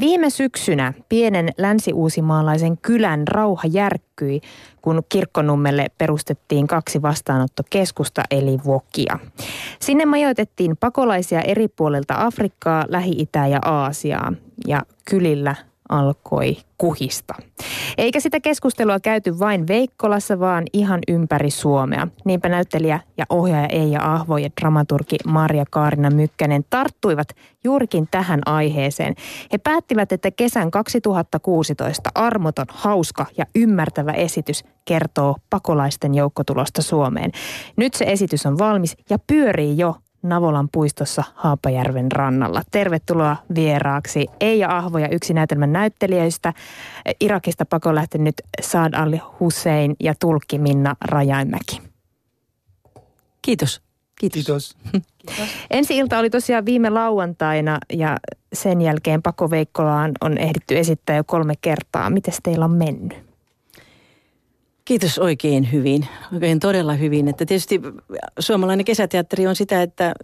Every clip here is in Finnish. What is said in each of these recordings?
Viime syksynä pienen länsi-uusimaalaisen kylän rauha järkkyi, kun kirkkonummelle perustettiin kaksi vastaanottokeskusta eli Vokia. Sinne majoitettiin pakolaisia eri puolilta Afrikkaa, Lähi-Itää ja Aasiaa. Ja kylillä alkoi kuhista. Eikä sitä keskustelua käyty vain Veikkolassa, vaan ihan ympäri Suomea. Niinpä näyttelijä ja ohjaaja Eija Ahvo ja dramaturgi Maria Kaarina Mykkänen tarttuivat juurikin tähän aiheeseen. He päättivät, että kesän 2016 armoton, hauska ja ymmärtävä esitys kertoo pakolaisten joukkotulosta Suomeen. Nyt se esitys on valmis ja pyörii jo Navolan puistossa Haapajärven rannalla. Tervetuloa vieraaksi Eija Ahvo ja yksi näytelmän näyttelijöistä. Irakista pakoon lähtenyt Saad Ali Hussein ja tulkki Minna Rajainmäki. Kiitos. Kiitos. Kiitos. Kiitos. Ensi ilta oli tosiaan viime lauantaina ja sen jälkeen Pako Veikkolaan on ehditty esittää jo kolme kertaa. Miten teillä on mennyt? Kiitos oikein hyvin, oikein todella hyvin. Että tietysti suomalainen kesäteatteri on sitä, että,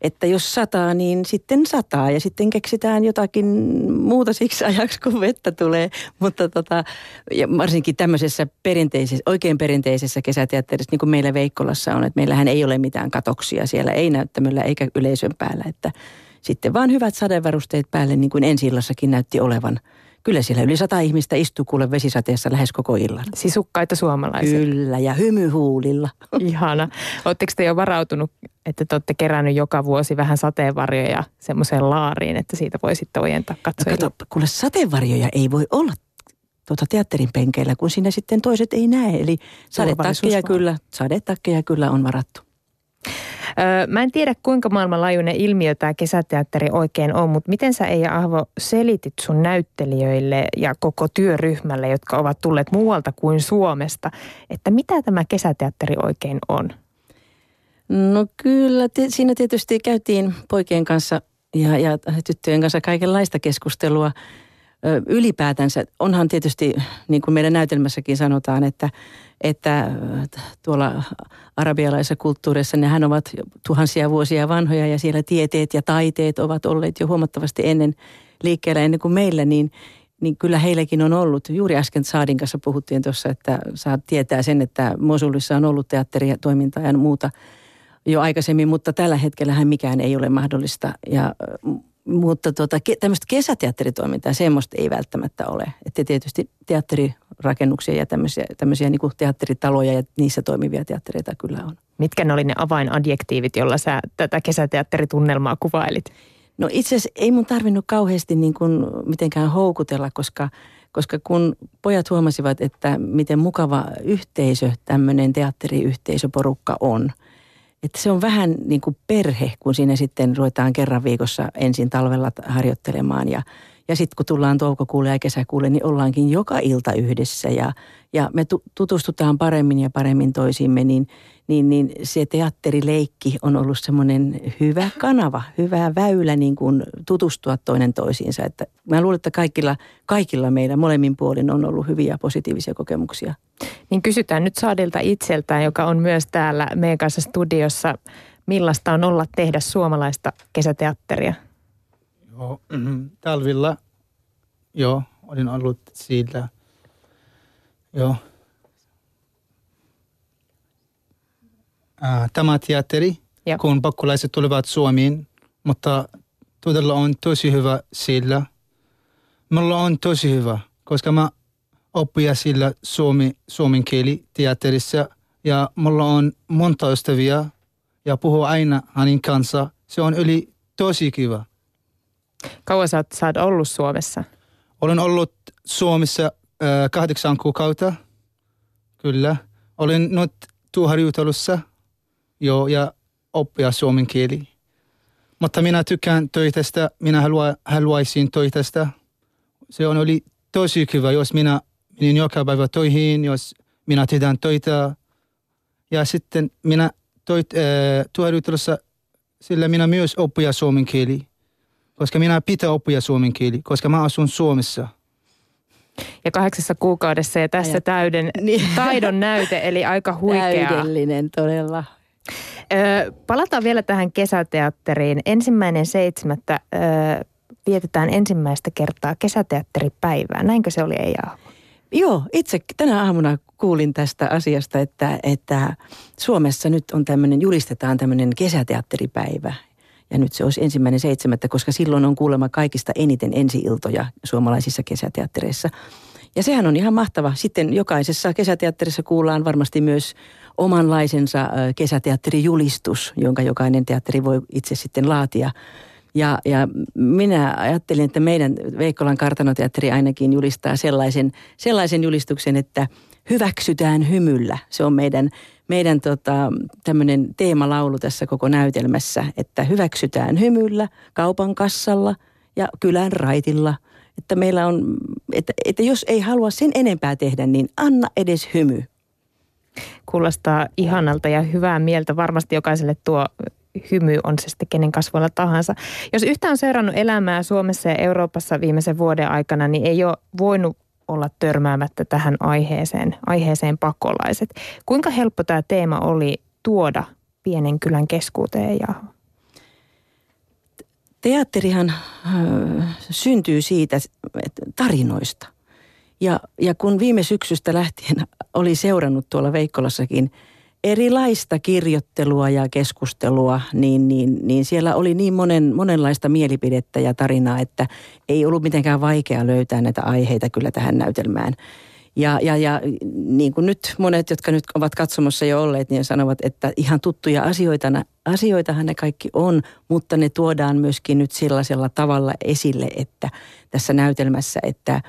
että jos sataa, niin sitten sataa ja sitten keksitään jotakin muuta siksi ajaksi, kun vettä tulee. Mutta tota, ja varsinkin tämmöisessä perinteisessä, oikein perinteisessä kesäteatterissa, niin kuin meillä Veikkolassa on, että meillähän ei ole mitään katoksia siellä, ei näyttämöllä eikä yleisön päällä. Että sitten vaan hyvät sadevarusteet päälle, niin kuin ensi näytti olevan – Kyllä siellä yli sata ihmistä istuu kuule vesisateessa lähes koko illan. Sisukkaita suomalaisia. Kyllä, ja hymyhuulilla. Ihana. Oletteko te jo varautunut, että te olette kerännyt joka vuosi vähän sateenvarjoja semmoiseen laariin, että siitä voi sitten ojentaa katsojille? No kato, kuule sateenvarjoja ei voi olla tuota teatterin penkeillä, kun siinä sitten toiset ei näe. Eli sadetakkeja kyllä, sadetakkeja kyllä on varattu. Mä en tiedä, kuinka maailmanlaajuinen ilmiö tämä kesäteatteri oikein on, mutta miten sä Eija Ahvo selitit sun näyttelijöille ja koko työryhmälle, jotka ovat tulleet muualta kuin Suomesta, että mitä tämä kesäteatteri oikein on? No kyllä, te, siinä tietysti käytiin poikien kanssa ja, ja tyttöjen kanssa kaikenlaista keskustelua ylipäätänsä. Onhan tietysti, niin kuin meidän näytelmässäkin sanotaan, että että tuolla arabialaisessa kulttuurissa nehän ovat tuhansia vuosia vanhoja ja siellä tieteet ja taiteet ovat olleet jo huomattavasti ennen liikkeellä ennen kuin meillä, niin, niin kyllä heilläkin on ollut. Juuri äsken Saadin kanssa puhuttiin tuossa, että saa tietää sen, että Mosulissa on ollut teatteria, toimintaa ja muuta jo aikaisemmin, mutta tällä hetkellä mikään ei ole mahdollista. Ja mutta tota, tämmöistä kesäteatteritoimintaa, semmoista ei välttämättä ole. Että tietysti teatterirakennuksia ja tämmöisiä, tämmöisiä niin kuin teatteritaloja ja niissä toimivia teattereita kyllä on. Mitkä ne oli ne avainadjektiivit, jolla sä tätä kesäteatteritunnelmaa kuvailit? No itse asiassa ei mun tarvinnut kauheasti niin kuin mitenkään houkutella, koska, koska kun pojat huomasivat, että miten mukava yhteisö tämmöinen teatteriyhteisöporukka on – että se on vähän niin kuin perhe, kun siinä sitten ruvetaan kerran viikossa ensin talvella harjoittelemaan ja, ja sitten kun tullaan toukokuulle ja kesäkuulle, niin ollaankin joka ilta yhdessä ja, ja me tutustutaan paremmin ja paremmin toisiimme, niin, niin, niin se teatterileikki on ollut semmoinen hyvä kanava, hyvä väylä niin kuin tutustua toinen toisiinsa. Että mä luulen, että kaikilla, kaikilla meillä molemmin puolin on ollut hyviä positiivisia kokemuksia. Niin kysytään nyt Saadilta itseltään, joka on myös täällä meidän kanssa studiossa. Millaista on olla tehdä suomalaista kesäteatteria? Joo, mm-hmm. talvilla joo, olin ollut siitä. Joo. Tämä teatteri, ja. kun pakkolaiset tulevat Suomeen, mutta todella on tosi hyvä sillä. Mulla on tosi hyvä, koska mä oppia sillä suomi, suomen kieli teatterissa ja mulla on monta ystäviä ja puhuu aina hänen kanssa. Se on yli tosi kiva. Kauan sä oot, sä oot ollut Suomessa? Olen ollut Suomessa äh, kahdeksan kuukautta, kyllä. Olen nyt tuoharjoitelussa jo ja oppia suomen kieli. Mutta minä tykkään töitästä, minä halua, haluaisin töitästä. Se on oli tosi kiva, jos minä menin joka päivä töihin, jos minä tehdään töitä. Ja sitten minä toit, äh, sillä minä myös oppia suomen kieli koska minä pitää oppia suomen kieli, koska mä asun Suomessa. Ja kahdeksassa kuukaudessa ja tässä Ajat. täyden niin. taidon näyte, eli aika huikea. Täydellinen todella. Ö, palataan vielä tähän kesäteatteriin. Ensimmäinen seitsemättä ö, vietetään ensimmäistä kertaa kesäteatteripäivää. Näinkö se oli Eija Joo, itse tänä aamuna kuulin tästä asiasta, että, että Suomessa nyt on tämmöinen, julistetaan tämmöinen kesäteatteripäivä. Ja nyt se olisi ensimmäinen seitsemättä, koska silloin on kuulemma kaikista eniten ensiiltoja suomalaisissa kesäteattereissa. Ja sehän on ihan mahtava. Sitten jokaisessa kesäteatterissa kuullaan varmasti myös omanlaisensa kesäteatterijulistus, jonka jokainen teatteri voi itse sitten laatia. Ja, ja minä ajattelin, että meidän Veikkolan kartanoteatteri ainakin julistaa sellaisen, sellaisen julistuksen, että hyväksytään hymyllä. Se on meidän, meidän tota, tämmöinen teemalaulu tässä koko näytelmässä, että hyväksytään hymyllä kaupan kassalla ja kylän raitilla. Että meillä on, että, että jos ei halua sen enempää tehdä, niin anna edes hymy. Kuulostaa ihanalta ja hyvää mieltä. Varmasti jokaiselle tuo hymy on se sitten kenen kasvoilla tahansa. Jos yhtään on seurannut elämää Suomessa ja Euroopassa viimeisen vuoden aikana, niin ei ole voinut olla törmäämättä tähän aiheeseen, aiheeseen pakolaiset. Kuinka helppo tämä teema oli tuoda pienen kylän keskuuteen ja Teatterihan äh, syntyy siitä tarinoista. Ja, ja kun viime syksystä lähtien oli seurannut tuolla Veikkolassakin – erilaista kirjoittelua ja keskustelua, niin, niin, niin siellä oli niin monen, monenlaista mielipidettä ja tarinaa, että ei ollut mitenkään vaikea löytää näitä aiheita kyllä tähän näytelmään. Ja, ja, ja niin kuin nyt monet, jotka nyt ovat katsomassa jo olleet, niin sanovat, että ihan tuttuja asioita, asioitahan ne kaikki on, mutta ne tuodaan myöskin nyt sellaisella tavalla esille, että tässä näytelmässä, että,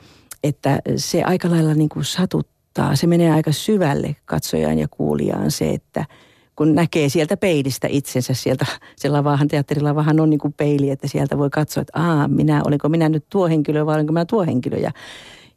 että se aika lailla niin kuin satut, vaikuttaa. Se menee aika syvälle katsojaan ja kuulijaan se, että kun näkee sieltä peilistä itsensä sieltä, se lavaahan, teatterilavahan on niin kuin peili, että sieltä voi katsoa, että aa, minä, olinko minä nyt tuo henkilö vai olinko minä tuo henkilö. Ja,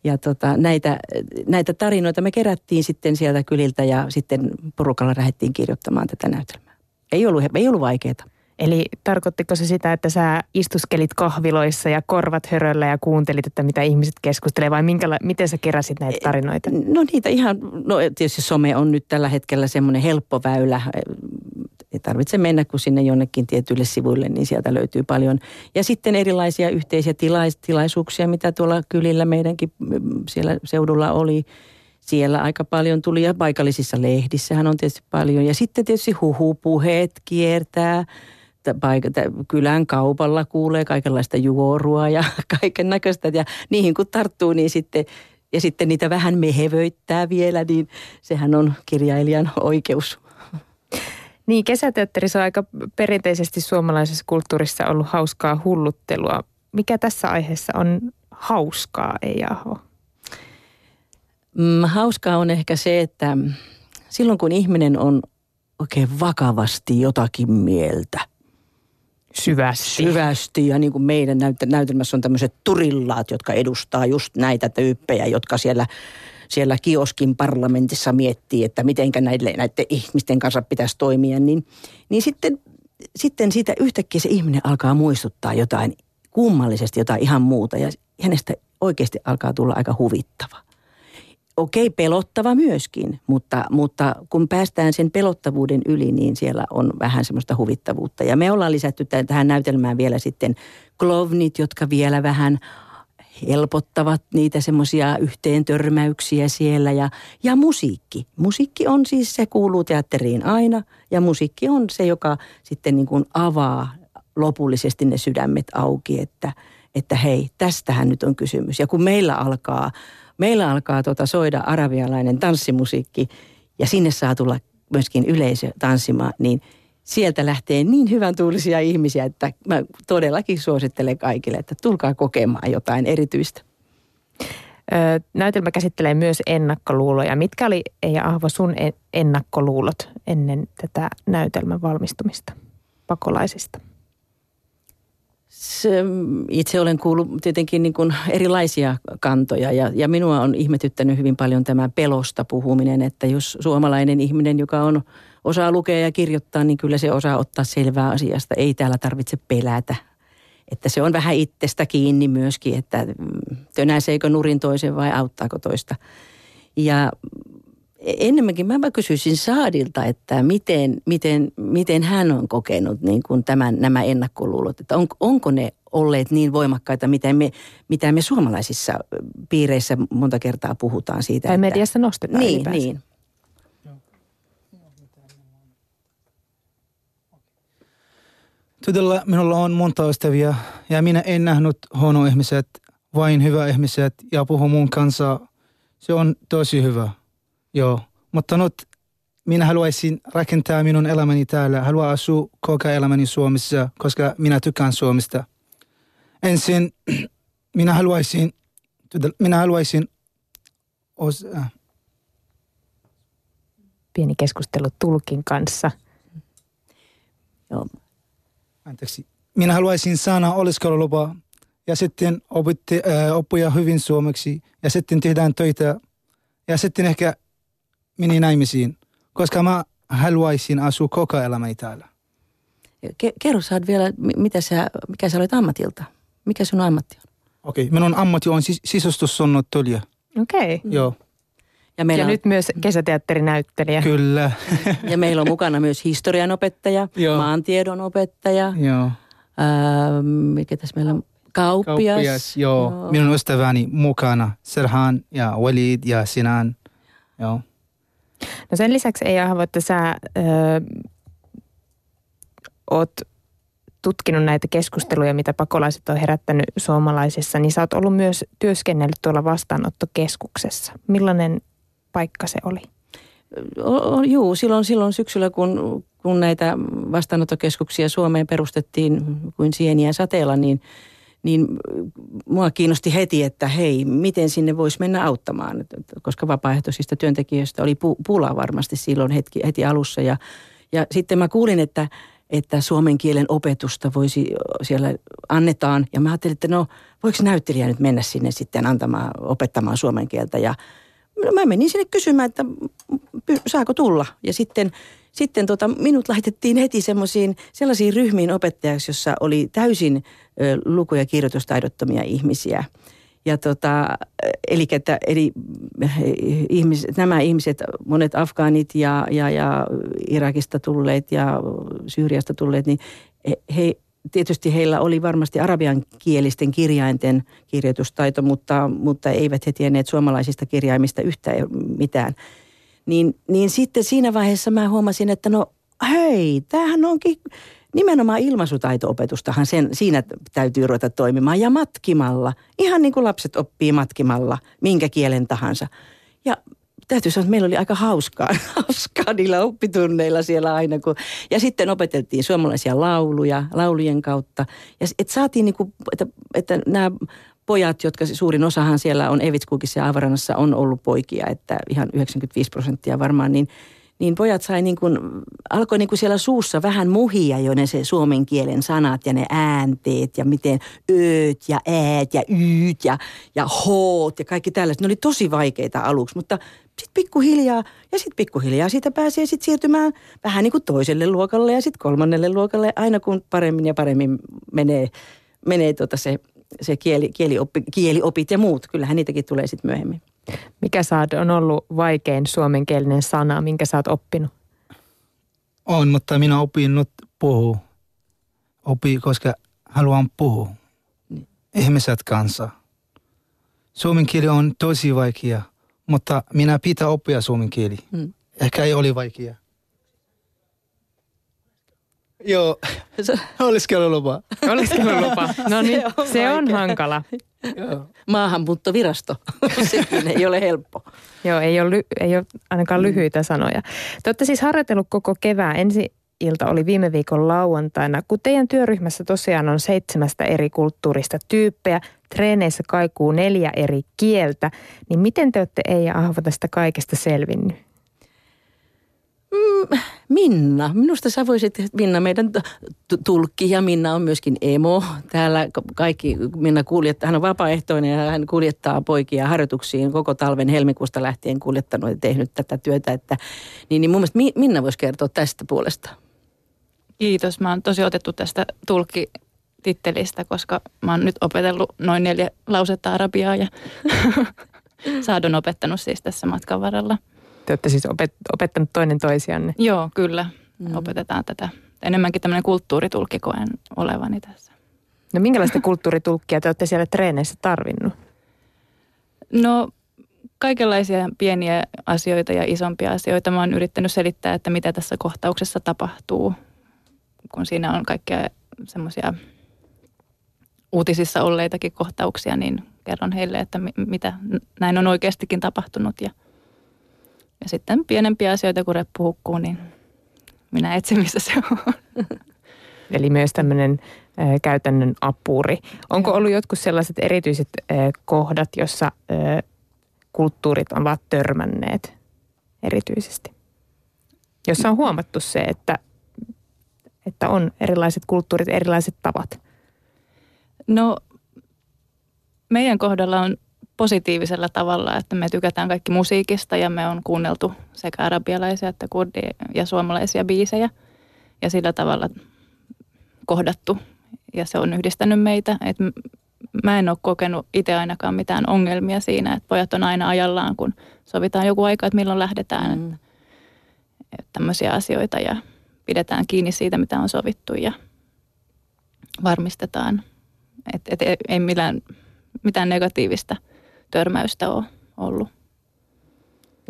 ja tota, näitä, näitä tarinoita me kerättiin sitten sieltä kyliltä ja sitten porukalla lähdettiin kirjoittamaan tätä näytelmää. Ei ollut, ei ollut vaikeaa. Eli tarkoittiko se sitä, että sä istuskelit kahviloissa ja korvat höröllä ja kuuntelit, että mitä ihmiset keskustelevat vai minkäla- miten sä keräsit näitä tarinoita? No niitä ihan, no tietysti some on nyt tällä hetkellä semmoinen helppo väylä. Ei tarvitse mennä kuin sinne jonnekin tietyille sivuille, niin sieltä löytyy paljon. Ja sitten erilaisia yhteisiä tilais- tilaisuuksia, mitä tuolla kylillä meidänkin siellä seudulla oli siellä aika paljon tuli ja paikallisissa lehdissähän on tietysti paljon. Ja sitten tietysti huhupuheet kiertää paikat, kylän kaupalla kuulee kaikenlaista juorua ja kaiken näköistä. Ja niihin kun tarttuu, niin sitten, ja sitten niitä vähän mehevöittää vielä, niin sehän on kirjailijan oikeus. Niin, kesäteatterissa on aika perinteisesti suomalaisessa kulttuurissa ollut hauskaa hulluttelua. Mikä tässä aiheessa on hauskaa, ei aho? Mm, hauskaa on ehkä se, että silloin kun ihminen on oikein vakavasti jotakin mieltä – syvästi. Syvästi ja niin kuin meidän näytelmässä on tämmöiset turillaat, jotka edustaa just näitä tyyppejä, jotka siellä siellä kioskin parlamentissa miettii, että miten näille, näiden ihmisten kanssa pitäisi toimia, niin, niin sitten, sitten siitä yhtäkkiä se ihminen alkaa muistuttaa jotain kummallisesti, jotain ihan muuta ja hänestä oikeasti alkaa tulla aika huvittava okei, pelottava myöskin, mutta, mutta kun päästään sen pelottavuuden yli, niin siellä on vähän semmoista huvittavuutta. Ja me ollaan lisätty tähän näytelmään vielä sitten klovnit, jotka vielä vähän helpottavat niitä semmoisia yhteen törmäyksiä siellä ja, ja musiikki. Musiikki on siis, se kuuluu teatteriin aina ja musiikki on se, joka sitten niin kuin avaa lopullisesti ne sydämet auki, että, että hei, tästähän nyt on kysymys. Ja kun meillä alkaa meillä alkaa tuota soida arabialainen tanssimusiikki ja sinne saa tulla myöskin yleisö tanssimaan, niin sieltä lähtee niin hyvän tuulisia ihmisiä, että mä todellakin suosittelen kaikille, että tulkaa kokemaan jotain erityistä. näytelmä käsittelee myös ennakkoluuloja. Mitkä oli, Eija Ahvo, sun ennakkoluulot ennen tätä näytelmän valmistumista pakolaisista? Se, itse olen kuullut tietenkin niin kuin erilaisia kantoja ja, ja minua on ihmetyttänyt hyvin paljon tämä pelosta puhuminen, että jos suomalainen ihminen, joka on osaa lukea ja kirjoittaa, niin kyllä se osaa ottaa selvää asiasta. Ei täällä tarvitse pelätä. Että se on vähän itsestä kiinni myöskin, että tönäseekö nurin toisen vai auttaako toista. Ja enemmänkin mä kysyisin Saadilta, että miten, miten, miten hän on kokenut niin kuin tämän, nämä ennakkoluulot, että on, onko, ne, olleet niin voimakkaita, mitä me, mitä me suomalaisissa piireissä monta kertaa puhutaan siitä. Tai että, mediassa nostetaan Niin, niin. Todella minulla on monta ystäviä ja minä en nähnyt huono ihmiset, vain hyvä ihmiset ja puhu mun kanssa. Se on tosi hyvä. Joo, mutta nyt minä haluaisin rakentaa minun elämäni täällä. Haluan asua koko elämäni Suomessa, koska minä tykkään Suomesta. Ensin minä haluaisin, minä haluaisin os, äh. Pieni keskustelu tulkin kanssa. Joo. Anteeksi. Minä haluaisin saada oleskelulupa ja sitten opitte, äh, oppia hyvin suomeksi ja sitten tehdään töitä ja sitten ehkä meni naimisiin koska mä haluaisin asua koko elämäni täällä. Kerro sä vielä, mitä sä, mikä sä olet ammatilta? Mikä sun ammatti on? Okei, okay. minun ammatti on sis- sisustussuunnittelija. Okei. Okay. Joo. Ja, meillä ja on... nyt myös kesäteatterinäyttelijä. Kyllä. ja meillä on mukana myös historian opettaja, Joo. maantiedon opettaja. Joo. Äh, mikä tässä meillä on? Kauppias. Kauppias, joo. joo. Minun ystäväni mukana, Serhan ja Walid ja Sinan. Joo. No sen lisäksi ei Ahvo, että sä ö, oot tutkinut näitä keskusteluja, mitä pakolaiset on herättänyt suomalaisissa, niin sä oot ollut myös työskennellyt tuolla vastaanottokeskuksessa. Millainen paikka se oli? Joo, silloin, silloin syksyllä, kun, kun näitä vastaanottokeskuksia Suomeen perustettiin kuin sieniä sateella, niin – niin mua kiinnosti heti, että hei, miten sinne voisi mennä auttamaan, koska vapaaehtoisista työntekijöistä oli pu- pula varmasti silloin hetki, heti alussa. Ja, ja sitten mä kuulin, että, että suomen kielen opetusta voisi siellä annetaan. Ja mä ajattelin, että no voiko näyttelijä nyt mennä sinne sitten antamaan, opettamaan suomen kieltä. Ja mä menin sinne kysymään, että saako tulla. Ja sitten sitten tota, minut laitettiin heti semmoisiin sellaisiin ryhmiin opettajaksi, jossa oli täysin ö, luku- ja kirjoitustaidottomia ihmisiä. Ja tota, eli, että, eli ihmis, nämä ihmiset, monet afgaanit ja, ja, ja Irakista tulleet ja Syyriasta tulleet, niin he, tietysti heillä oli varmasti arabian kielisten kirjainten kirjoitustaito, mutta, mutta eivät he tienneet suomalaisista kirjaimista yhtään mitään niin, niin sitten siinä vaiheessa mä huomasin, että no hei, tämähän onkin nimenomaan ilmaisutaito-opetustahan sen, siinä täytyy ruveta toimimaan ja matkimalla. Ihan niin kuin lapset oppii matkimalla, minkä kielen tahansa. Ja täytyy sanoa, että meillä oli aika hauskaa, hauskaa niillä oppitunneilla siellä aina. Kun, ja sitten opeteltiin suomalaisia lauluja, laulujen kautta. Ja et saatiin niin kuin, että, että nämä pojat, jotka suurin osahan siellä on Evitskukissa ja Avarannassa on ollut poikia, että ihan 95 prosenttia varmaan, niin, niin pojat sai niin kuin, alkoi niin kuin siellä suussa vähän muhia jo ne se suomen kielen sanat ja ne äänteet ja miten ööt ja äät ja yyt ja, ja hoot ja kaikki tällaiset. Ne oli tosi vaikeita aluksi, mutta sitten pikkuhiljaa ja sitten pikkuhiljaa siitä pääsee sitten siirtymään vähän niin kuin toiselle luokalle ja sitten kolmannelle luokalle aina kun paremmin ja paremmin menee, menee tota se se kieli, kielioppi, kieliopit ja muut. Kyllähän niitäkin tulee sitten myöhemmin. Mikä saat on ollut vaikein suomenkielinen sana, minkä sä oot oppinut? On, mutta minä opin nyt puhua. Opi, koska haluan puhua niin. ihmiset kanssa. Suomen kieli on tosi vaikea, mutta minä pitää oppia suomen kieli. Hmm. Ehkä ei ole vaikea. Joo, oleskelulupa. Oleskelulupa. No niin, se on, se on hankala. Joo. Maahanmuuttovirasto, sekin ei ole helppo. Joo, ei ole, ei ole ainakaan mm. lyhyitä sanoja. Te olette siis harjoitellut koko kevään. Ensi ilta oli viime viikon lauantaina. Kun teidän työryhmässä tosiaan on seitsemästä eri kulttuurista tyyppejä, treeneissä kaikuu neljä eri kieltä, niin miten te olette Eija Ahvo tästä kaikesta selvinnyt? Mm, Minna. Minusta sä voisit, Minna, meidän tulkki ja Minna on myöskin emo. Täällä kaikki, Minna kuljettaa, hän on vapaaehtoinen ja hän kuljettaa poikia harjoituksiin koko talven helmikuusta lähtien kuljettanut ja tehnyt tätä työtä. Että, niin, niin mun mielestä Minna voisi kertoa tästä puolesta. Kiitos. Mä oon tosi otettu tästä tulkki tittelistä, koska mä oon nyt opetellut noin neljä lausetta arabiaa ja saadun opettanut siis tässä matkan varrella. Te olette siis opet, opettanut toinen toisianne. Joo, kyllä. Mm. Opetetaan tätä. Enemmänkin tämmöinen kulttuuritulkki koen olevani tässä. No minkälaista kulttuuritulkkia te olette siellä treeneissä tarvinnut? No kaikenlaisia pieniä asioita ja isompia asioita. Mä oon yrittänyt selittää, että mitä tässä kohtauksessa tapahtuu, kun siinä on kaikkea semmoisia uutisissa olleitakin kohtauksia, niin kerron heille, että mitä näin on oikeastikin tapahtunut. Ja, ja sitten pienempiä asioita, kun reppu hukkuu, niin minä etsin, missä se on. Eli myös tämmöinen äh, käytännön apuri. Onko ollut jotkut sellaiset erityiset äh, kohdat, jossa äh, kulttuurit ovat törmänneet erityisesti? Jossa on huomattu se, että, että on erilaiset kulttuurit, erilaiset tavat. No meidän kohdalla on positiivisella tavalla, että me tykätään kaikki musiikista ja me on kuunneltu sekä arabialaisia että kurdi- ja suomalaisia biisejä ja sillä tavalla kohdattu ja se on yhdistänyt meitä. Et mä en ole kokenut itse ainakaan mitään ongelmia siinä, että pojat on aina ajallaan, kun sovitaan joku aika, että milloin lähdetään. Mm. Että, että tämmöisiä asioita ja pidetään kiinni siitä, mitä on sovittu ja varmistetaan, että, että ei millään, mitään negatiivista törmäystä ole ollut.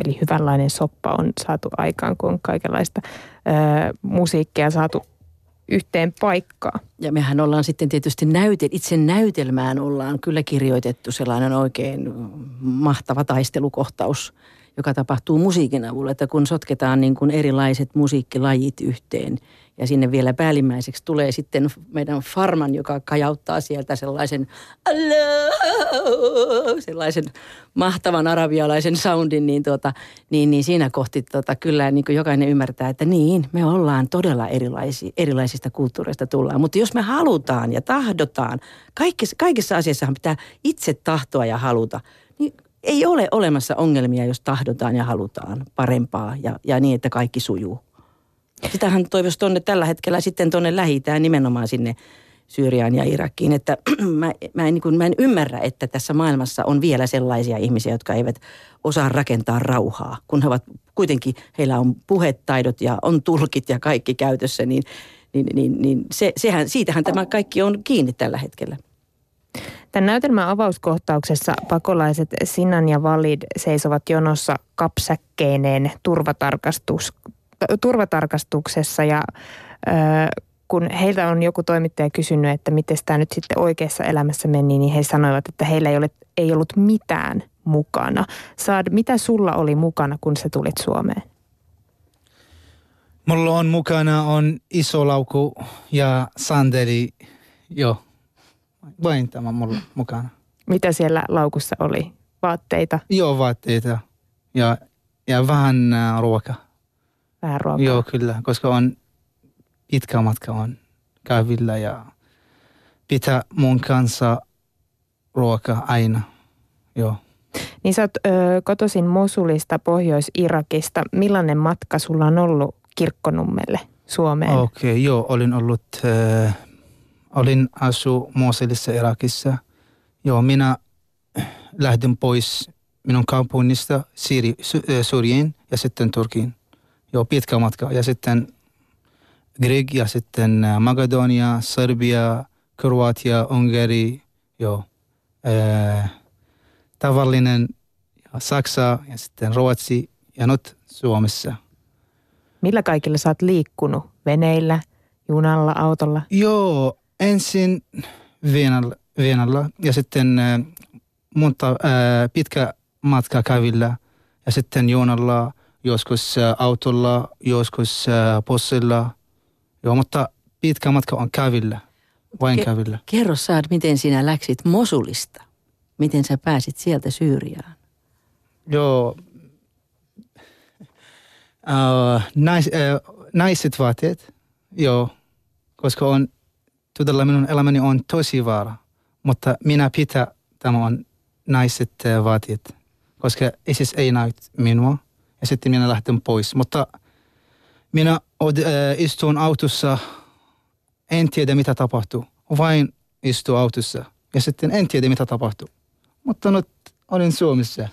Eli hyvänlainen soppa on saatu aikaan, kun on kaikenlaista ö, musiikkia saatu yhteen paikkaan. Ja mehän ollaan sitten tietysti näyte, itse näytelmään ollaan kyllä kirjoitettu sellainen oikein mahtava taistelukohtaus, joka tapahtuu musiikin avulla, että kun sotketaan niin kuin erilaiset musiikkilajit yhteen – sinne vielä päällimmäiseksi tulee sitten meidän farman, joka kajauttaa sieltä sellaisen sellaisen mahtavan arabialaisen soundin, niin, tuota, niin, niin siinä kohti tuota, kyllä niin kuin jokainen ymmärtää, että niin, me ollaan todella erilaisi, erilaisista kulttuureista tullaan. Mutta jos me halutaan ja tahdotaan, kaikissa, kaikissa asiassahan pitää itse tahtoa ja haluta, niin ei ole olemassa ongelmia, jos tahdotaan ja halutaan parempaa ja, ja niin, että kaikki sujuu. Sitähän toivoisi tuonne tällä hetkellä sitten tuonne lähi nimenomaan sinne Syyriaan ja Irakiin. Että mä, mä, en, niin kuin, mä en ymmärrä, että tässä maailmassa on vielä sellaisia ihmisiä, jotka eivät osaa rakentaa rauhaa. Kun he ovat kuitenkin, heillä on puhetaidot ja on tulkit ja kaikki käytössä, niin, niin, niin, niin se, sehän, siitähän tämä kaikki on kiinni tällä hetkellä. Tämän näytelmän avauskohtauksessa pakolaiset Sinan ja Valid seisovat jonossa kapsäkkeineen turvatarkastus, turvatarkastuksessa ja kun heiltä on joku toimittaja kysynyt, että miten tämä nyt sitten oikeassa elämässä meni, niin he sanoivat, että heillä ei, ole, ei ollut mitään mukana. Saad, mitä sulla oli mukana, kun sä tulit Suomeen? Mulla on mukana on iso lauku ja sandeli. Joo, vain tämä mulla mukana. Mitä siellä laukussa oli? Vaatteita? Joo, vaatteita ja, ja vähän ruokaa vähän ruokaa? Joo, kyllä, koska on pitkä matka on käyvillä ja pitää mun kanssa ruoka aina. Joo. Niin sä oot ö, kotoisin Mosulista, Pohjois-Irakista. Millainen matka sulla on ollut kirkkonummelle Suomeen? Okei, okay, joo, olin ollut, ö, olin asu Mosulissa Irakissa. Joo, minä lähdin pois minun kaupungista Syri, Syrjiin ja sitten Turkiin joo, pitkä matka. Ja sitten Greg ja sitten äh, Makedonia, Serbia, Kroatia, Unkari, joo. Äh, tavallinen Saksa ja sitten Ruotsi ja nyt Suomessa. Millä kaikilla sä oot liikkunut? Veneillä, junalla, autolla? Joo, ensin Venäjällä, Venäjällä ja sitten äh, monta äh, pitkä matka kävillä ja sitten junalla – joskus äh, autolla, joskus äh, bussilla. Joo, mutta pitkä matka on kävillä, vain Ke- kävillä. Kerro Saad, miten sinä läksit Mosulista? Miten sä pääsit sieltä Syyriaan? Joo, uh, nais, uh, naiset vaatteet, joo, koska on, todella minun elämäni on tosi vaara, mutta minä pitää tämä on naiset vaatteet, koska ISIS ei näyt minua ja sitten minä lähten pois. Mutta minä äh, istun autossa, en tiedä mitä tapahtuu. Vain istu autossa ja sitten en tiedä mitä tapahtuu. Mutta nyt olin Suomessa.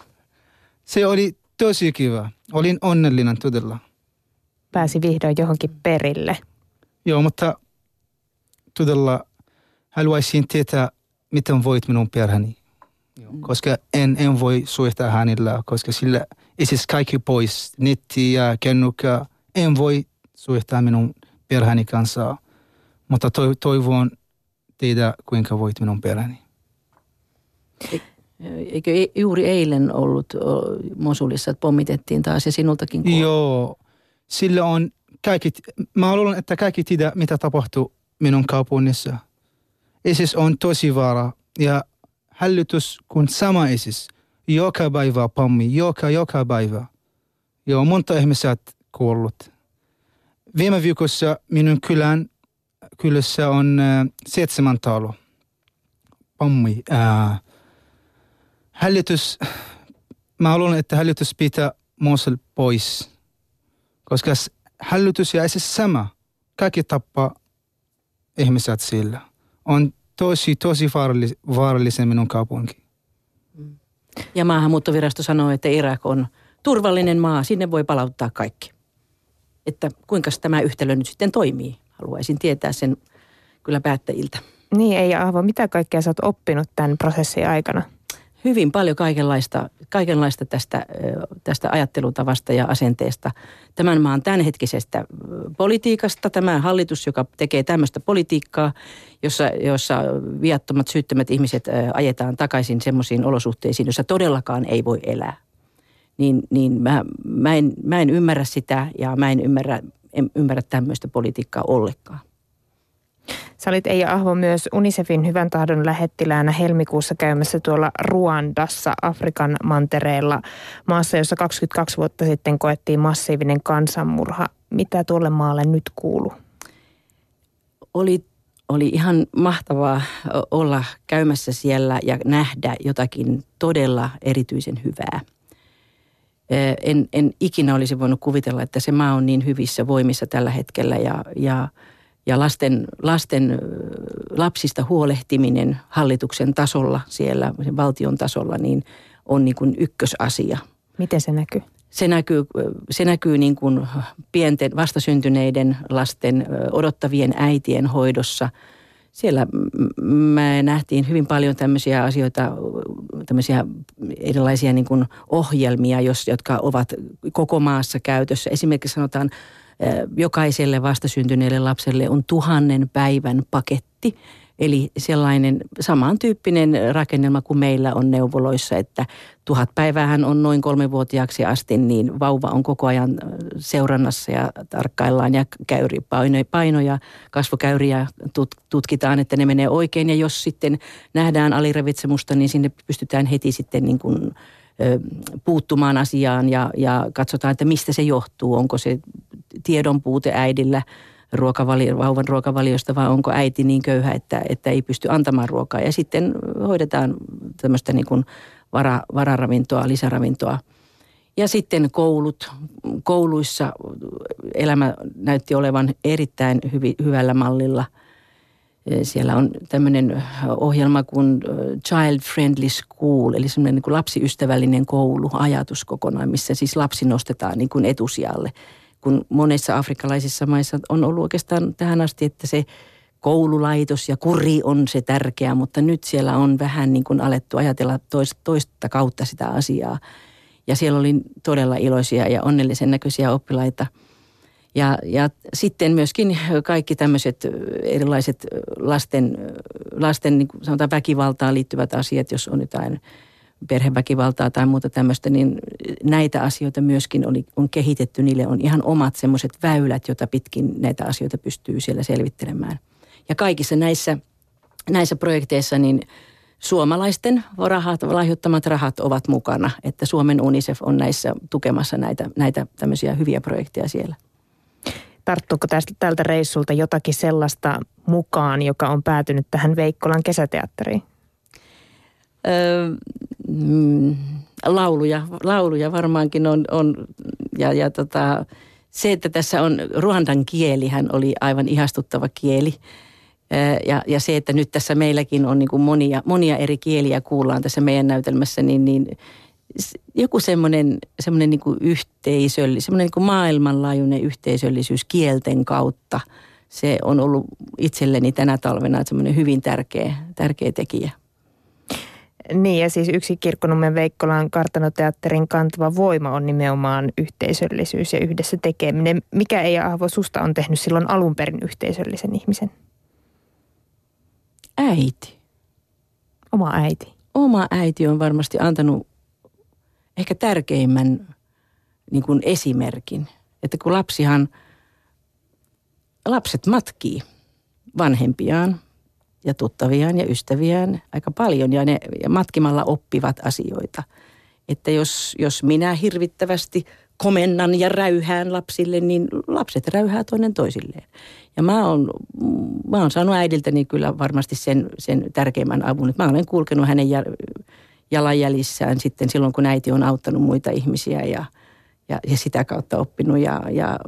Se oli tosi kiva. Olin onnellinen todella. Pääsi vihdoin johonkin perille. Joo, mutta todella haluaisin tietää, miten voit minun perheeni. Mm. Koska en, en voi suojata hänellä, koska sillä siis kaikki pois, netti ja kännykkä. En voi suojata minun perheeni kanssa, mutta to, toivon teitä, kuinka voit minun perheeni. Eikö e- juuri eilen ollut Mosulissa, että pommitettiin taas ja sinultakin kuoli? Joo, sillä on kaikki, mä luulen, että kaikki tiedä, mitä tapahtuu minun kaupungissa. ISIS on tosi vaara ja hallitus kun sama ISIS. Joka päivä pommi, joka, joka päivä. Joo, monta ihmistä kuollut. Viime viikossa minun kylän, kylässä on äh, seitsemän talo. Pommi. Äh, hallitus, mä luulen, että hallitus pitää Mosul pois. Koska hallitus ja ISIS sama. Kaikki tappaa ihmiset sillä. On tosi, tosi vaarallis, vaarallisen minun kaupunki. Ja maahanmuuttovirasto sanoo, että Irak on turvallinen maa, sinne voi palauttaa kaikki. Että kuinka tämä yhtälö nyt sitten toimii? Haluaisin tietää sen kyllä päättäjiltä. Niin, ei Ahvo, mitä kaikkea sä oot oppinut tämän prosessin aikana? Hyvin paljon kaikenlaista, kaikenlaista tästä, tästä ajattelutavasta ja asenteesta. Tämän maan tämänhetkisestä politiikasta. Tämä hallitus, joka tekee tämmöistä politiikkaa, jossa, jossa viattomat, syyttömät ihmiset ajetaan takaisin semmoisiin olosuhteisiin, joissa todellakaan ei voi elää. Niin, niin mä, mä, en, mä en ymmärrä sitä ja mä en ymmärrä, en ymmärrä tämmöistä politiikkaa ollenkaan. Sä olit Eija Ahvo myös UNICEFin hyvän tahdon lähettiläänä helmikuussa käymässä tuolla Ruandassa, Afrikan mantereella, maassa, jossa 22 vuotta sitten koettiin massiivinen kansanmurha. Mitä tuolle maalle nyt kuuluu? Oli, oli ihan mahtavaa olla käymässä siellä ja nähdä jotakin todella erityisen hyvää. En, en ikinä olisi voinut kuvitella, että se maa on niin hyvissä voimissa tällä hetkellä ja, ja – ja lasten, lasten lapsista huolehtiminen hallituksen tasolla siellä, valtion tasolla, niin on niin kuin ykkösasia. Miten se näkyy? Se näkyy, se näkyy niin kuin pienten vastasyntyneiden lasten odottavien äitien hoidossa. Siellä me nähtiin hyvin paljon tämmöisiä asioita, tämmöisiä erilaisia niin kuin ohjelmia, jos, jotka ovat koko maassa käytössä. Esimerkiksi sanotaan jokaiselle vastasyntyneelle lapselle on tuhannen päivän paketti. Eli sellainen samantyyppinen rakennelma kuin meillä on neuvoloissa, että tuhat päivähän on noin kolmevuotiaaksi asti, niin vauva on koko ajan seurannassa ja tarkkaillaan ja käyri painoja, kasvokäyriä tutkitaan, että ne menee oikein. Ja jos sitten nähdään alirevitsemusta, niin sinne pystytään heti sitten niin kuin puuttumaan asiaan ja, ja katsotaan, että mistä se johtuu. Onko se tiedon puute äidillä ruokavali, vauvan ruokavaliosta vai onko äiti niin köyhä, että, että ei pysty antamaan ruokaa. Ja sitten hoidetaan tämmöistä niin kuin vara, vararavintoa, lisäravintoa. Ja sitten koulut. Kouluissa elämä näytti olevan erittäin hyvi, hyvällä mallilla – siellä on tämmöinen ohjelma kuin Child Friendly School, eli semmoinen niin kuin lapsiystävällinen koulu, ajatus kokonaan, missä siis lapsi nostetaan niin kuin etusijalle. Kun monissa afrikkalaisissa maissa on ollut oikeastaan tähän asti, että se koululaitos ja kuri on se tärkeä, mutta nyt siellä on vähän niin kuin alettu ajatella toista kautta sitä asiaa. Ja siellä oli todella iloisia ja onnellisen näköisiä oppilaita – ja, ja sitten myöskin kaikki tämmöiset erilaiset lasten, lasten niin sanotaan väkivaltaan liittyvät asiat, jos on jotain perheväkivaltaa tai muuta tämmöistä, niin näitä asioita myöskin oli, on kehitetty. Niille on ihan omat semmoiset väylät, joita pitkin näitä asioita pystyy siellä selvittelemään. Ja kaikissa näissä, näissä projekteissa niin suomalaisten rahat, lahjoittamat rahat ovat mukana. Että Suomen UNICEF on näissä tukemassa näitä, näitä tämmöisiä hyviä projekteja siellä. Tarttuuko tästä tältä reissulta jotakin sellaista mukaan, joka on päätynyt tähän Veikkolan kesäteatteriin? Öö, mm, lauluja, lauluja varmaankin on, on ja, ja tota, se, että tässä on ruandan kielihän oli aivan ihastuttava kieli. Ja, ja se, että nyt tässä meilläkin on niin kuin monia, monia eri kieliä kuullaan tässä meidän näytelmässä, niin, niin joku semmoinen, semmoinen niin kuin semmoinen niin maailmanlaajuinen yhteisöllisyys kielten kautta. se on ollut itselleni tänä talvena semmoinen hyvin tärkeä, tärkeä tekijä. Niin ja siis yksi Kirkkonummen Veikkolan kartanoteatterin kantava voima on nimenomaan yhteisöllisyys ja yhdessä tekeminen. Mikä ei Ahvo susta on tehnyt silloin alun perin yhteisöllisen ihmisen? Äiti. Oma äiti. Oma äiti on varmasti antanut ehkä tärkeimmän niin kuin esimerkin. Että kun lapsihan, lapset matkii vanhempiaan ja tuttaviaan ja ystäviään aika paljon ja ne matkimalla oppivat asioita. Että jos, jos minä hirvittävästi komennan ja räyhään lapsille, niin lapset räyhää toinen toisilleen. Ja mä oon, mä oon saanut äidiltäni kyllä varmasti sen, sen tärkeimmän avun. Että mä olen kulkenut hänen jalanjäljissään sitten silloin, kun äiti on auttanut muita ihmisiä ja, ja, ja sitä kautta oppinut. Ja, ja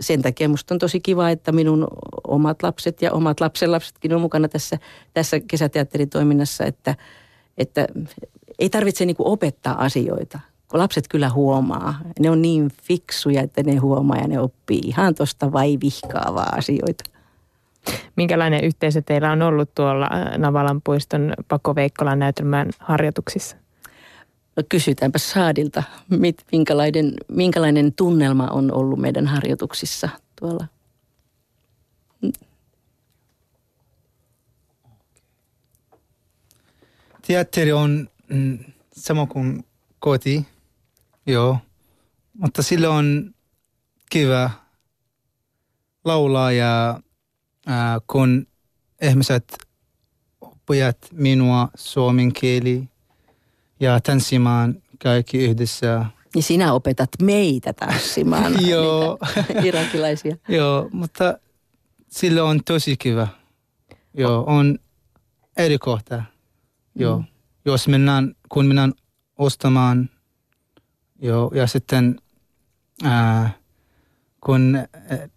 sen takia musta on tosi kiva, että minun omat lapset ja omat lapsenlapsetkin on mukana tässä, tässä kesäteatteritoiminnassa, että, että ei tarvitse niin opettaa asioita, lapset kyllä huomaa. Ne on niin fiksuja, että ne huomaa ja ne oppii ihan tuosta vai vihkaavaa asioita. Minkälainen yhteisö teillä on ollut tuolla äh, Navalan puiston Pako Veikkolan näytelmän harjoituksissa? Kysytäänpä Saadilta, mit, minkälainen, minkälainen tunnelma on ollut meidän harjoituksissa tuolla. Teatteri on mm, sama kuin koti, joo. Mutta silloin kiva laulaa ja äh, kun ihmiset oppivat minua suomen kieli ja tanssimaan kaikki yhdessä. Ja sinä opetat meitä tanssimaan, Joo. irakilaisia. Joo, mutta silloin on tosi kiva. Joo, on eri kohta. Joo, mm. jos mennään, kun mennään ostamaan, joo, ja sitten äh, kun äh,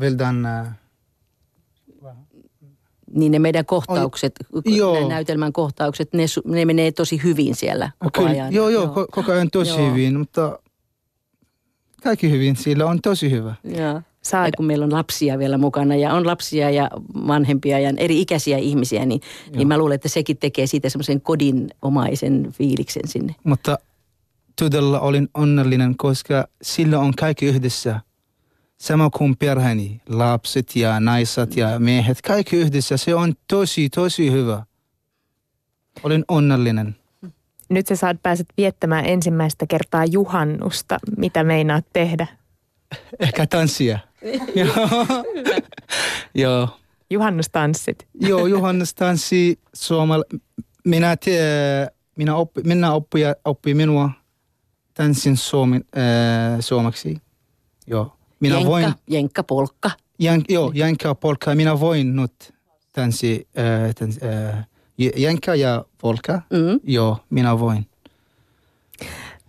Veldan... Äh, niin ne meidän kohtaukset, on, ne näytelmän kohtaukset, ne, ne menee tosi hyvin siellä koko Kyllä, ajan. Joo, joo, joo. koko ajan tosi joo. hyvin, mutta kaikki hyvin, sillä on tosi hyvä. Joo. Saa, kun meillä on lapsia vielä mukana ja on lapsia ja vanhempia ja eri ikäisiä ihmisiä, niin, niin mä luulen, että sekin tekee siitä semmoisen kodinomaisen fiiliksen sinne. Mutta todella olin onnellinen, koska sillä on kaikki yhdessä – sama kuin perheeni, lapset ja naiset ja miehet, kaikki yhdessä. Se on tosi, tosi hyvä. Olen onnellinen. Nyt sä saat pääset viettämään ensimmäistä kertaa juhannusta. Mitä meinaat tehdä? Ehkä tanssia. Joo. Juhannustanssit. Joo, juhannustanssi suomal... Minä, te, minä, oppi, minä oppi, oppi minua tanssin suomi, äh, suomaksi. Joo. Minä jenkka, voin... Jenkka, polkka. Jen, joo, jenkka, polkka. Minä voin nyt tanssi, äh, tans, äh, jenkka ja polkka. Mm. Joo, minä voin.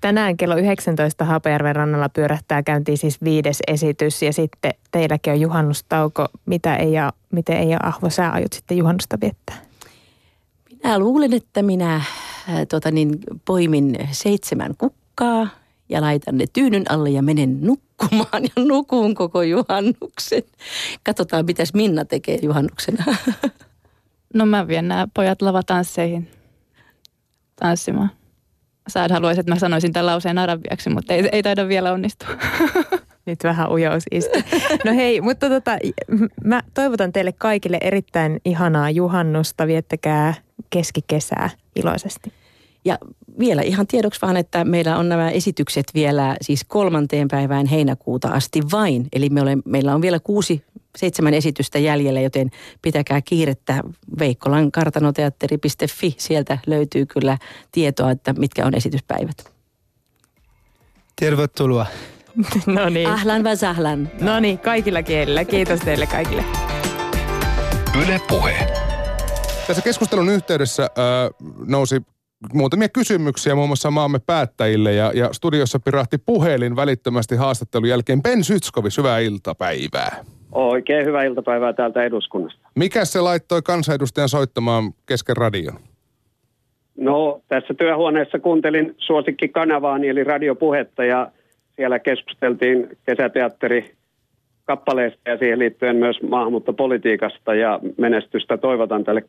Tänään kello 19 Haapajärven rannalla pyörähtää käyntiin siis viides esitys ja sitten teilläkin on juhannustauko. Mitä ei ja, miten ei ja Ahvo, sä aiot sitten juhannusta viettää? Minä luulen, että minä äh, tota niin, poimin seitsemän kukkaa ja laitan ne tyynyn alle ja menen nukkumaan ja nukun koko juhannuksen. Katsotaan, mitäs Minna tekee juhannuksena. No mä vien nämä pojat lavatansseihin tanssimaan. Sä haluaisit, että mä sanoisin tämän lauseen arabiaksi, mutta ei, ei taida vielä onnistua. Nyt vähän ujous iski. No hei, mutta tota, mä toivotan teille kaikille erittäin ihanaa juhannusta. Viettäkää keskikesää iloisesti. Ja vielä ihan tiedoksi vaan, että meillä on nämä esitykset vielä siis kolmanteen päivään heinäkuuta asti vain. Eli me ole, meillä on vielä kuusi, seitsemän esitystä jäljellä, joten pitäkää kiirettä Veikkolan kartanoteatteri.fi. Sieltä löytyy kyllä tietoa, että mitkä on esityspäivät. Tervetuloa. no niin. Ahlan va sahlan. No niin, kaikilla kielillä. Kiitos teille kaikille. Yle Puhe. Tässä keskustelun yhteydessä äh, nousi muutamia kysymyksiä muun muassa maamme päättäjille ja, ja studiossa pirahti puhelin välittömästi haastattelun jälkeen. Ben Sytskovis, hyvää iltapäivää. Oikein hyvää iltapäivää täältä eduskunnasta. Mikä se laittoi kansanedustajan soittamaan kesken radion? No tässä työhuoneessa kuuntelin suosikkikanavaani eli radiopuhetta ja siellä keskusteltiin kesäteatteri kappaleesta ja siihen liittyen myös maahanmuuttopolitiikasta ja menestystä toivotan tälle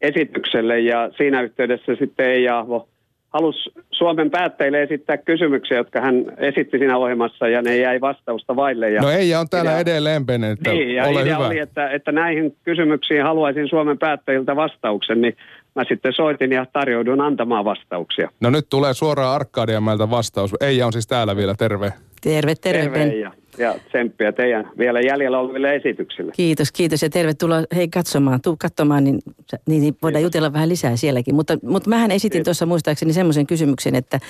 kesäteatteriesitykselle. Ja siinä yhteydessä sitten Eija Ahvo halusi Suomen päättäjille esittää kysymyksiä, jotka hän esitti siinä ohjelmassa ja ne jäi vastausta vaille. Ja no Eija on täällä idea, edelleen, Bene, että niin, ja ole idea hyvä. oli, että, että näihin kysymyksiin haluaisin Suomen päättäjiltä vastauksen, niin mä sitten soitin ja tarjoudun antamaan vastauksia. No nyt tulee suoraan Arkadianmäeltä vastaus. Eija on siis täällä vielä, terve. Terve, terve, Terve Ben. ja, ja tsemppiä teidän vielä jäljellä oleville esityksille. Kiitos, kiitos ja tervetuloa hei katsomaan, tuu katsomaan, niin, niin, niin voidaan jutella vähän lisää sielläkin. Mutta, mutta mähän esitin tuossa muistaakseni semmoisen kysymyksen, että,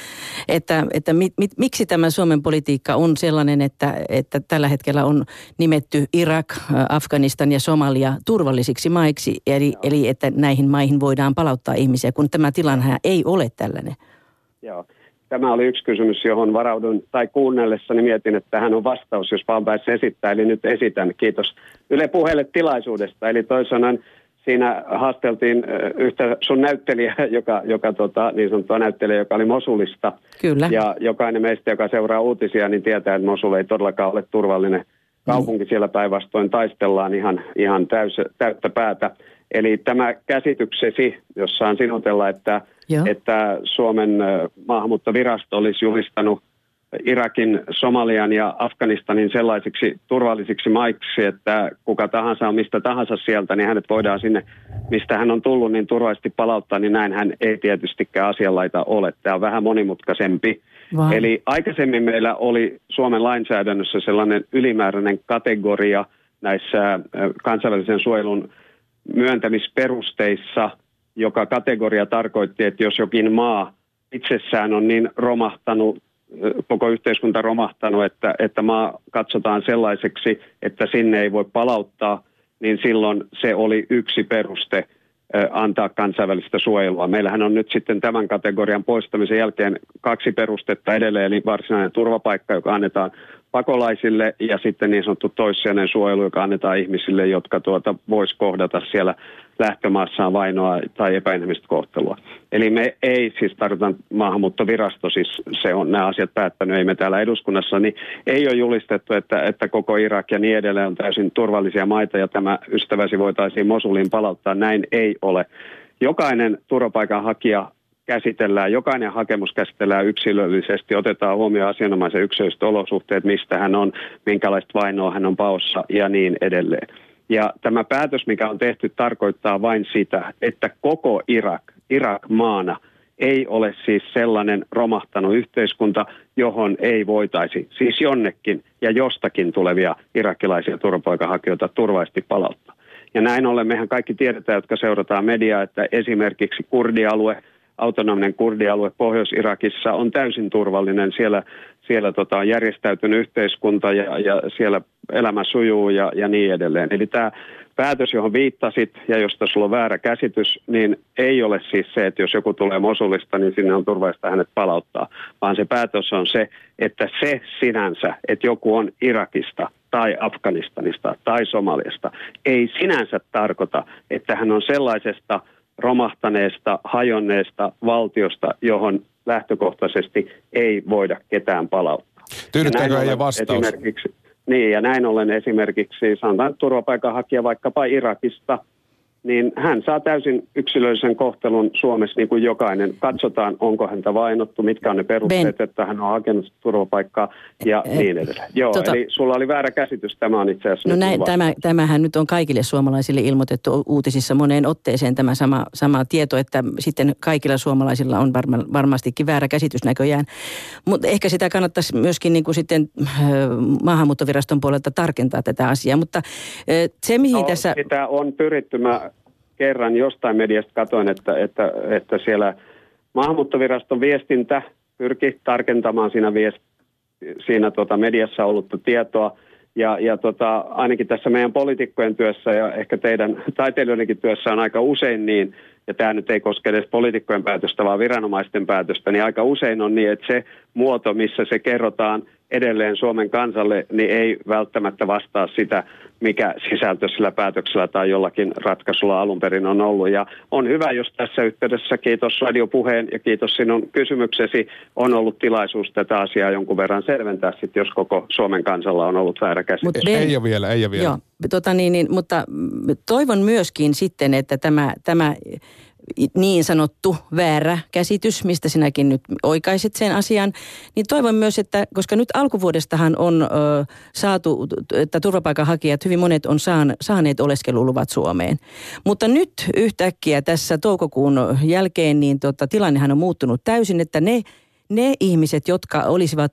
että, että mi, mi, miksi tämä Suomen politiikka on sellainen, että, että tällä hetkellä on nimetty Irak, Afganistan ja Somalia turvallisiksi maiksi, eli, eli että näihin maihin voidaan palauttaa ihmisiä, kun tämä tilanne ei ole tällainen. Joo. Tämä oli yksi kysymys, johon varaudun tai kuunnellessani mietin, että tähän on vastaus, jos vaan pääsee esittää. Eli nyt esitän. Kiitos Yle puheelle tilaisuudesta. Eli toisaalta siinä haasteltiin yhtä sun näyttelijä, joka, joka tota, niin sanottua näyttelijä, joka oli Mosulista. Kyllä. Ja jokainen meistä, joka seuraa uutisia, niin tietää, että Mosul ei todellakaan ole turvallinen kaupunki. Niin. Siellä päinvastoin taistellaan ihan, ihan täys, täyttä päätä. Eli tämä käsityksesi, jossa on sinutella, että, Joo. että Suomen maahanmuuttovirasto olisi julistanut Irakin, Somalian ja Afganistanin sellaisiksi turvallisiksi maiksi, että kuka tahansa on mistä tahansa sieltä, niin hänet voidaan sinne, mistä hän on tullut, niin turvallisesti palauttaa, niin näin hän ei tietystikään asianlaita ole. Tämä on vähän monimutkaisempi. Vai. Eli aikaisemmin meillä oli Suomen lainsäädännössä sellainen ylimääräinen kategoria näissä kansainvälisen suojelun myöntämisperusteissa, joka kategoria tarkoitti, että jos jokin maa itsessään on niin romahtanut, koko yhteiskunta romahtanut, että, että maa katsotaan sellaiseksi, että sinne ei voi palauttaa, niin silloin se oli yksi peruste antaa kansainvälistä suojelua. Meillähän on nyt sitten tämän kategorian poistamisen jälkeen kaksi perustetta edelleen, eli varsinainen turvapaikka, joka annetaan pakolaisille ja sitten niin sanottu toissijainen suojelu, joka annetaan ihmisille, jotka tuota vois kohdata siellä lähtömaassaan vainoa tai epäinhimillistä kohtelua. Eli me ei siis tarkoitan maahanmuuttovirasto, siis se on nämä asiat päättänyt, ei me täällä eduskunnassa, niin ei ole julistettu, että, että koko Irak ja niin edelleen on täysin turvallisia maita ja tämä ystäväsi voitaisiin Mosuliin palauttaa. Näin ei ole. Jokainen turvapaikanhakija käsitellään, jokainen hakemus käsitellään yksilöllisesti, otetaan huomioon asianomaisen yksilölliset olosuhteet, mistä hän on, minkälaista vainoa hän on paossa ja niin edelleen. Ja tämä päätös, mikä on tehty, tarkoittaa vain sitä, että koko Irak, Irak maana, ei ole siis sellainen romahtanut yhteiskunta, johon ei voitaisi siis jonnekin ja jostakin tulevia irakilaisia turvapaikanhakijoita turvallisesti palauttaa. Ja näin ollen mehän kaikki tiedetään, jotka seurataan mediaa, että esimerkiksi kurdialue, autonominen kurdialue Pohjois-Irakissa on täysin turvallinen. Siellä, siellä tota, on järjestäytynyt yhteiskunta ja, ja siellä elämä sujuu ja, ja niin edelleen. Eli tämä päätös, johon viittasit ja josta sulla on väärä käsitys, niin ei ole siis se, että jos joku tulee Mosulista, niin sinne on turvallista hänet palauttaa, vaan se päätös on se, että se sinänsä, että joku on Irakista tai Afganistanista tai Somaliasta, ei sinänsä tarkoita, että hän on sellaisesta romahtaneesta, hajonneesta valtiosta, johon lähtökohtaisesti ei voida ketään palauttaa. Tyydyttääkö ei vastaus? Esimerkiksi, niin, ja näin ollen esimerkiksi sanotaan turvapaikanhakija vaikkapa Irakista, niin hän saa täysin yksilöllisen kohtelun Suomessa niin kuin jokainen. Katsotaan, onko häntä vainottu, mitkä on ne perusteet, Ben. että hän on hakenut turvapaikkaa ja Eh, niin edelleen. Joo, tota- eli sulla oli väärä käsitys, tämä on itse asiassa No nyt näin, tämä, tämähän nyt on kaikille suomalaisille ilmoitettu uutisissa moneen otteeseen tämä sama, sama tieto, että sitten kaikilla suomalaisilla on varma, varmastikin väärä käsitys näköjään. Mutta ehkä sitä kannattaisi myöskin niin kuin sitten äh, maahanmuuttoviraston puolelta tarkentaa tätä asiaa. Mutta äh, se mihin no, tässä... Sitä on pyritty. Mä kerran jostain mediasta katoin, että, että, että siellä maahanmuuttoviraston viestintä pyrki tarkentamaan siinä, viest, siinä tota mediassa ollutta tietoa. Ja, ja tota, ainakin tässä meidän poliitikkojen työssä ja ehkä teidän taiteilijoidenkin työssä on aika usein niin, ja tämä nyt ei koske edes poliitikkojen päätöstä, vaan viranomaisten päätöstä, niin aika usein on niin, että se muoto, missä se kerrotaan edelleen Suomen kansalle, niin ei välttämättä vastaa sitä, mikä sisältö sillä päätöksellä tai jollakin ratkaisulla alun perin on ollut. Ja on hyvä, jos tässä yhteydessä, kiitos radiopuheen ja kiitos sinun kysymyksesi, on ollut tilaisuus tätä asiaa jonkun verran selventää, sit, jos koko Suomen kansalla on ollut väärä käsitys. Mut ei ole vielä, ei ole vielä. Joo, tota niin, niin, mutta toivon myöskin sitten, että tämä, tämä niin sanottu väärä käsitys, mistä sinäkin nyt oikaisit sen asian, niin toivon myös, että koska nyt alkuvuodestahan on ö, saatu, että turvapaikanhakijat, hyvin monet on saan, saaneet oleskeluluvat Suomeen. Mutta nyt yhtäkkiä tässä toukokuun jälkeen, niin tota, tilannehan on muuttunut täysin, että ne ne ihmiset, jotka olisivat,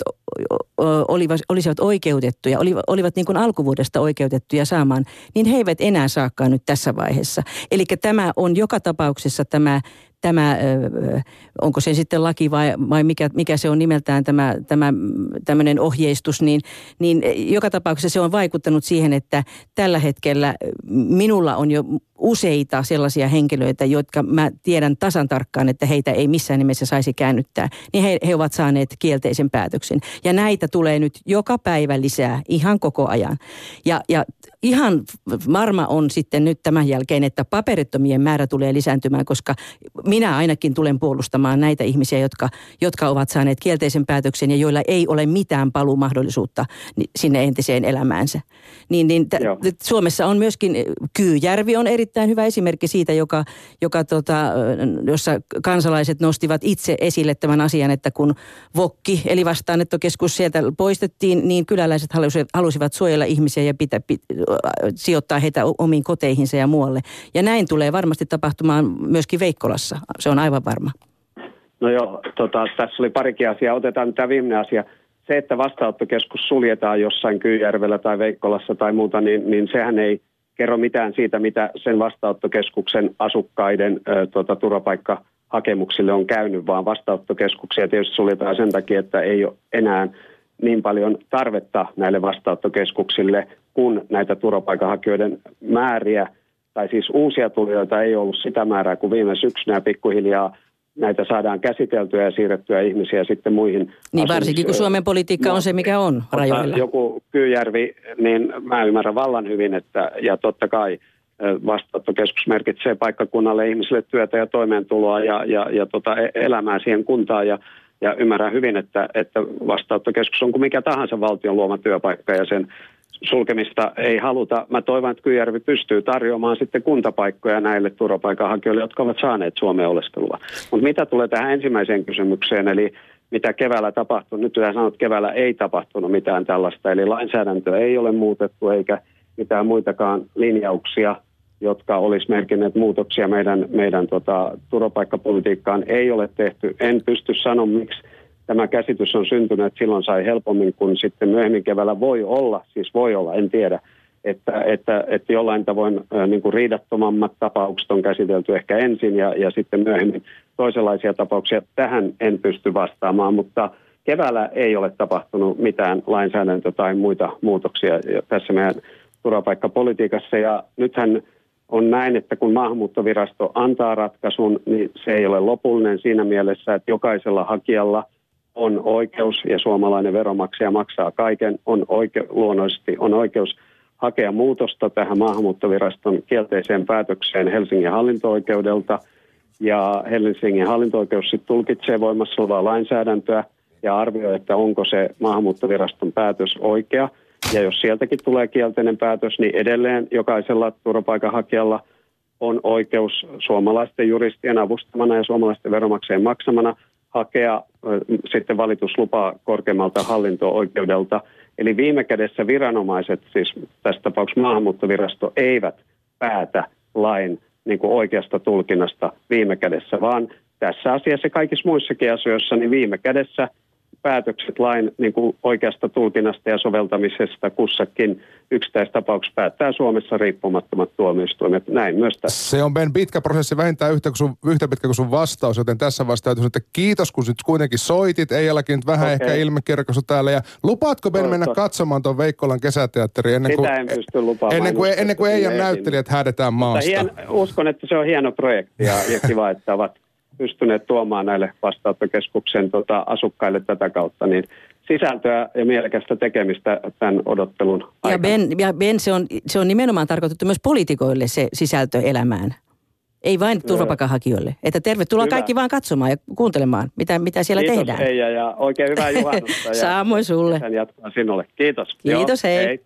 olivat, olisivat oikeutettuja, olivat, olivat niin kuin alkuvuodesta oikeutettuja saamaan, niin he eivät enää saakaan nyt tässä vaiheessa. Eli tämä on joka tapauksessa tämä tämä, onko se sitten laki vai, vai mikä, mikä se on nimeltään tämä, tämä tämmöinen ohjeistus, niin, niin joka tapauksessa se on vaikuttanut siihen, että tällä hetkellä minulla on jo useita sellaisia henkilöitä, jotka mä tiedän tasan tarkkaan, että heitä ei missään nimessä saisi käännyttää, niin he, he ovat saaneet kielteisen päätöksen. Ja näitä tulee nyt joka päivä lisää ihan koko ajan. Ja, ja ihan varma on sitten nyt tämän jälkeen, että paperittomien määrä tulee lisääntymään, koska minä ainakin tulen puolustamaan näitä ihmisiä, jotka, jotka ovat saaneet kielteisen päätöksen ja joilla ei ole mitään paluumahdollisuutta sinne entiseen elämäänsä. Niin, niin t- Suomessa on myöskin, Kyyjärvi on erittäin hyvä esimerkki siitä, joka, joka tota, jossa kansalaiset nostivat itse esille tämän asian, että kun Vokki, eli vastaanottokeskus sieltä poistettiin, niin kyläläiset halusivat, halusivat suojella ihmisiä ja pitä, pit, sijoittaa heitä omiin koteihinsa ja muualle. Ja näin tulee varmasti tapahtumaan myöskin Veikkolassa, se on aivan varma. No joo, tota, tässä oli parikin asiaa. Otetaan tämä viimeinen asia. Se, että vastaanottokeskus suljetaan jossain Kyyjärvellä tai Veikkolassa tai muuta, niin, niin sehän ei kerro mitään siitä, mitä sen vastaanottokeskuksen asukkaiden ö, tota, turvapaikkahakemuksille on käynyt, vaan vastaanottokeskuksia tietysti suljetaan sen takia, että ei ole enää niin paljon tarvetta näille vastaanottokeskuksille, kun näitä turvapaikanhakijoiden määriä, tai siis uusia tulijoita ei ollut sitä määrää kuin viime syksynä pikkuhiljaa näitä saadaan käsiteltyä ja siirrettyä ihmisiä sitten muihin. Niin varsinkin kun Suomen politiikka no, on se, mikä on rajoilla. Joku Kyyjärvi, niin mä ymmärrän vallan hyvin, että ja totta kai vastaanottokeskus merkitsee paikkakunnalle ihmisille työtä ja toimeentuloa ja, ja, ja tota e-, elämää siihen kuntaan ja ja ymmärrän hyvin, että, että vastaanottokeskus on kuin mikä tahansa valtion luoma työpaikka ja sen sulkemista ei haluta. Mä toivon, että Kyjärvi pystyy tarjoamaan sitten kuntapaikkoja näille turvapaikanhakijoille, jotka ovat saaneet Suomeen oleskelua. Mutta mitä tulee tähän ensimmäiseen kysymykseen, eli mitä keväällä tapahtui, nyt yhä sanot, että keväällä ei tapahtunut mitään tällaista, eli lainsäädäntö ei ole muutettu eikä mitään muitakaan linjauksia jotka olisi merkinneet muutoksia meidän, meidän tota, turvapaikkapolitiikkaan, ei ole tehty. En pysty sanomaan, miksi tämä käsitys on syntynyt, että silloin sai helpommin kuin sitten myöhemmin keväällä voi olla, siis voi olla, en tiedä, että, että, että jollain tavoin niin kuin riidattomammat tapaukset on käsitelty ehkä ensin ja, ja sitten myöhemmin toisenlaisia tapauksia. Tähän en pysty vastaamaan, mutta keväällä ei ole tapahtunut mitään lainsäädäntö- tai muita muutoksia tässä meidän turvapaikkapolitiikassa. Ja nythän on näin, että kun maahanmuuttovirasto antaa ratkaisun, niin se ei ole lopullinen siinä mielessä, että jokaisella hakijalla on oikeus, ja suomalainen veromaksaja maksaa kaiken, on oike- luonnollisesti on oikeus hakea muutosta tähän maahanmuuttoviraston kielteiseen päätökseen Helsingin hallinto-oikeudelta. Ja Helsingin hallinto-oikeus sitten tulkitsee voimassa olevaa lainsäädäntöä ja arvioi, että onko se maahanmuuttoviraston päätös oikea – ja jos sieltäkin tulee kielteinen päätös, niin edelleen jokaisella turvapaikanhakijalla on oikeus suomalaisten juristien avustamana ja suomalaisten veromaksajien maksamana hakea sitten valituslupaa korkeammalta hallinto-oikeudelta. Eli viime kädessä viranomaiset, siis tässä tapauksessa maahanmuuttovirasto, eivät päätä lain niin kuin oikeasta tulkinnasta viime kädessä, vaan tässä asiassa kaikissa muissakin asioissa, niin viime kädessä – päätökset lain niin kuin oikeasta tulkinnasta ja soveltamisesta kussakin yksittäistapauksessa päättää Suomessa riippumattomat tuomioistuimet. Näin myös tässä. Se on Ben pitkä prosessi, vähintään yhtä, kuin sun, yhtä pitkä kuin sun vastaus, joten tässä vastautus, että kiitos kun nyt kuitenkin soitit. Eilakin nyt vähän okay. ehkä ilmekirkaisu täällä. Ja lupaatko Ben mennä katsomaan tuon Veikkolan kesäteatteri ennen kuin, en pysty lupaamaan. Ennen kuin, ennen kuin Eijan näyttelijät häädetään maasta? Hien, uskon, että se on hieno projekti ja, ja kiva, että ovat pystyneet tuomaan näille vastaanottokeskuksen tota, asukkaille tätä kautta, niin sisältöä ja mielekästä tekemistä tämän odottelun Ja aikana. Ben, ja ben se, on, se on nimenomaan tarkoitettu myös poliitikoille se sisältö elämään. Ei vain turvapaikanhakijoille. Että tervetuloa Hyvä. kaikki vaan katsomaan ja kuuntelemaan, mitä, mitä siellä Kiitos tehdään. Eija ja oikein hyvää juhannusta. ja Samoin sulle. kesän jatkoa sinulle. Kiitos. Kiitos, hei. hei.